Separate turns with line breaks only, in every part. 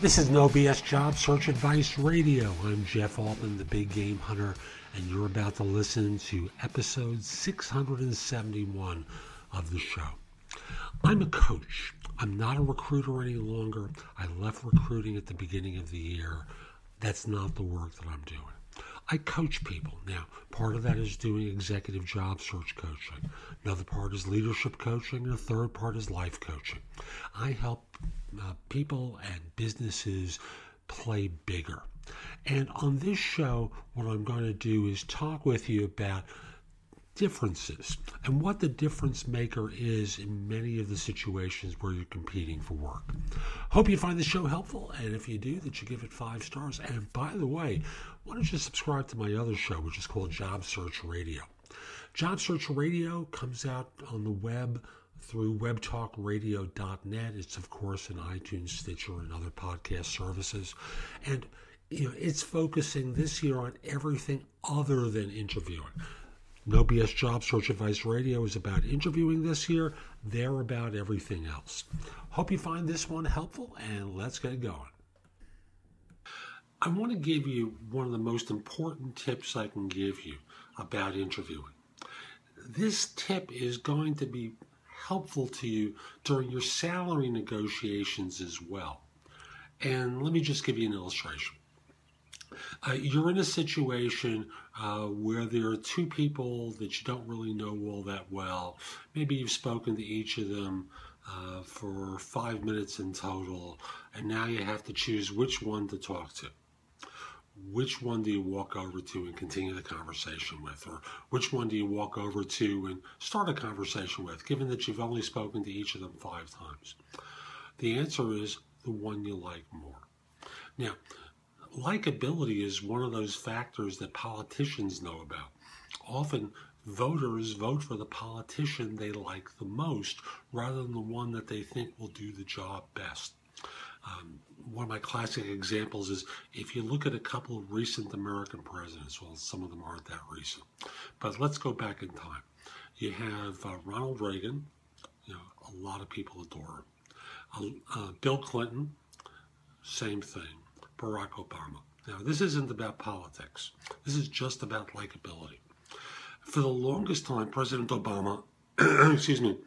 This is No BS Job Search Advice Radio. I'm Jeff Altman, the Big Game Hunter, and you're about to listen to episode 671 of the show. I'm a coach. I'm not a recruiter any longer. I left recruiting at the beginning of the year. That's not the work that I'm doing. I coach people. Now, part of that is doing executive job search coaching. Another part is leadership coaching. And a third part is life coaching. I help uh, people and businesses play bigger. And on this show, what I'm going to do is talk with you about differences and what the difference maker is in many of the situations where you're competing for work. Hope you find the show helpful, and if you do, that you give it five stars. And by the way, why don't you subscribe to my other show, which is called Job Search Radio? Job Search Radio comes out on the web through webtalkradio.net. It's, of course, in iTunes, Stitcher, and other podcast services. And you know, it's focusing this year on everything other than interviewing. No BS Job Search Advice Radio is about interviewing this year. They're about everything else. Hope you find this one helpful, and let's get going. I want to give you one of the most important tips I can give you about interviewing. This tip is going to be helpful to you during your salary negotiations as well. And let me just give you an illustration. Uh, you're in a situation uh, where there are two people that you don't really know all that well. Maybe you've spoken to each of them uh, for five minutes in total, and now you have to choose which one to talk to. Which one do you walk over to and continue the conversation with? Or which one do you walk over to and start a conversation with, given that you've only spoken to each of them five times? The answer is the one you like more. Now, likability is one of those factors that politicians know about. Often, voters vote for the politician they like the most rather than the one that they think will do the job best. Um, one of my classic examples is if you look at a couple of recent American presidents, well, some of them aren't that recent, but let's go back in time. You have uh, Ronald Reagan, you know, a lot of people adore him. Uh, uh, Bill Clinton, same thing. Barack Obama. Now, this isn't about politics. This is just about likability. For the longest time, President Obama, excuse me,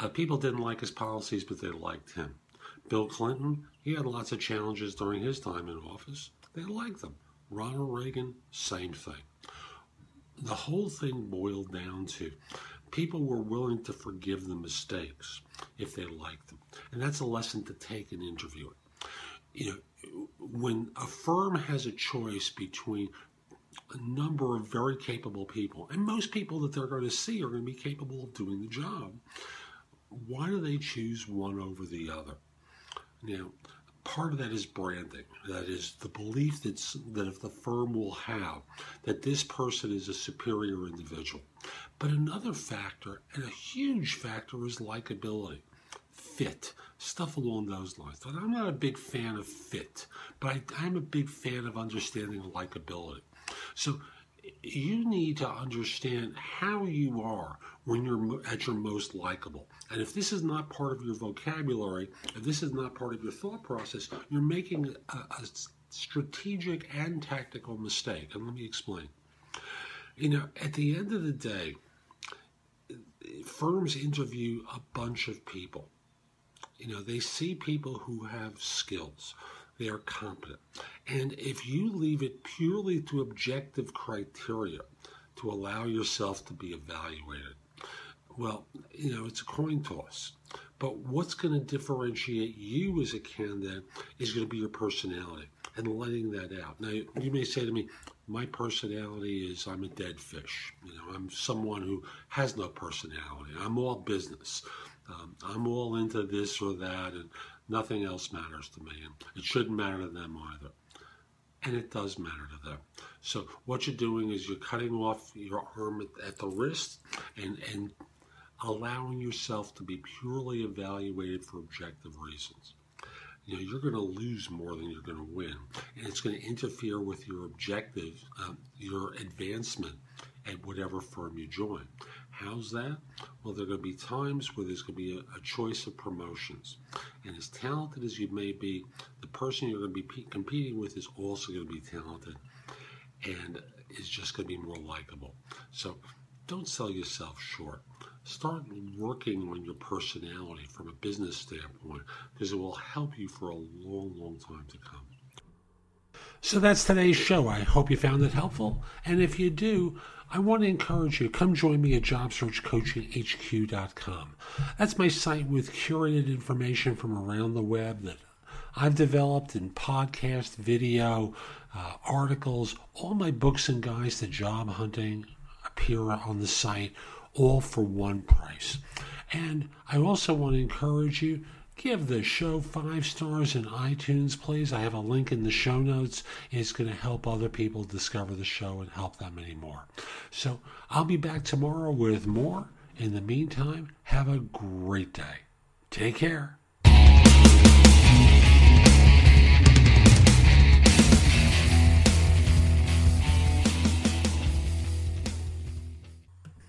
uh, people didn't like his policies, but they liked him. Bill Clinton, he had lots of challenges during his time in office. They liked them. Ronald Reagan, same thing. The whole thing boiled down to people were willing to forgive the mistakes if they liked them. And that's a lesson to take in interviewing. You know, when a firm has a choice between a number of very capable people, and most people that they're going to see are going to be capable of doing the job, why do they choose one over the other? Now, part of that is branding. That is the belief that's, that if the firm will have that this person is a superior individual. But another factor, and a huge factor, is likability, fit, stuff along those lines. And I'm not a big fan of fit, but I, I'm a big fan of understanding likability. So you need to understand how you are when you're at your most likable. And if this is not part of your vocabulary, if this is not part of your thought process, you're making a, a strategic and tactical mistake. And let me explain. You know, at the end of the day, firms interview a bunch of people. You know, they see people who have skills they are competent. And if you leave it purely to objective criteria to allow yourself to be evaluated, well, you know, it's a coin toss. But what's going to differentiate you as a candidate is going to be your personality and letting that out. Now, you may say to me, my personality is I'm a dead fish. You know, I'm someone who has no personality. I'm all business. Um, I'm all into this or that, and nothing else matters to me, and it shouldn't matter to them either. And it does matter to them. So what you're doing is you're cutting off your arm at, at the wrist and, and allowing yourself to be purely evaluated for objective reasons. You know, you're going to lose more than you're going to win, and it's going to interfere with your objective, um, your advancement at whatever firm you join. How's that? Well, there are going to be times where there's going to be a, a, choice of promotions. And as talented as you may be, the person you're going to be competing with is also going to be talented and is just going to be more likable. So don't sell yourself short. Start working on your personality from a business standpoint because it will help you for a long, long time to come. So that's today's show. I hope you found it helpful. And if you do, I want to encourage you come join me at jobsearchcoachinghq.com. That's my site with curated information from around the web that I've developed in podcast, video, uh, articles, all my books and guides to job hunting appear on the site, all for one price. And I also want to encourage you give the show five stars in iTunes, please. I have a link in the show notes. It's going to help other people discover the show and help them anymore. So I'll be back tomorrow with more. In the meantime, have a great day. Take care.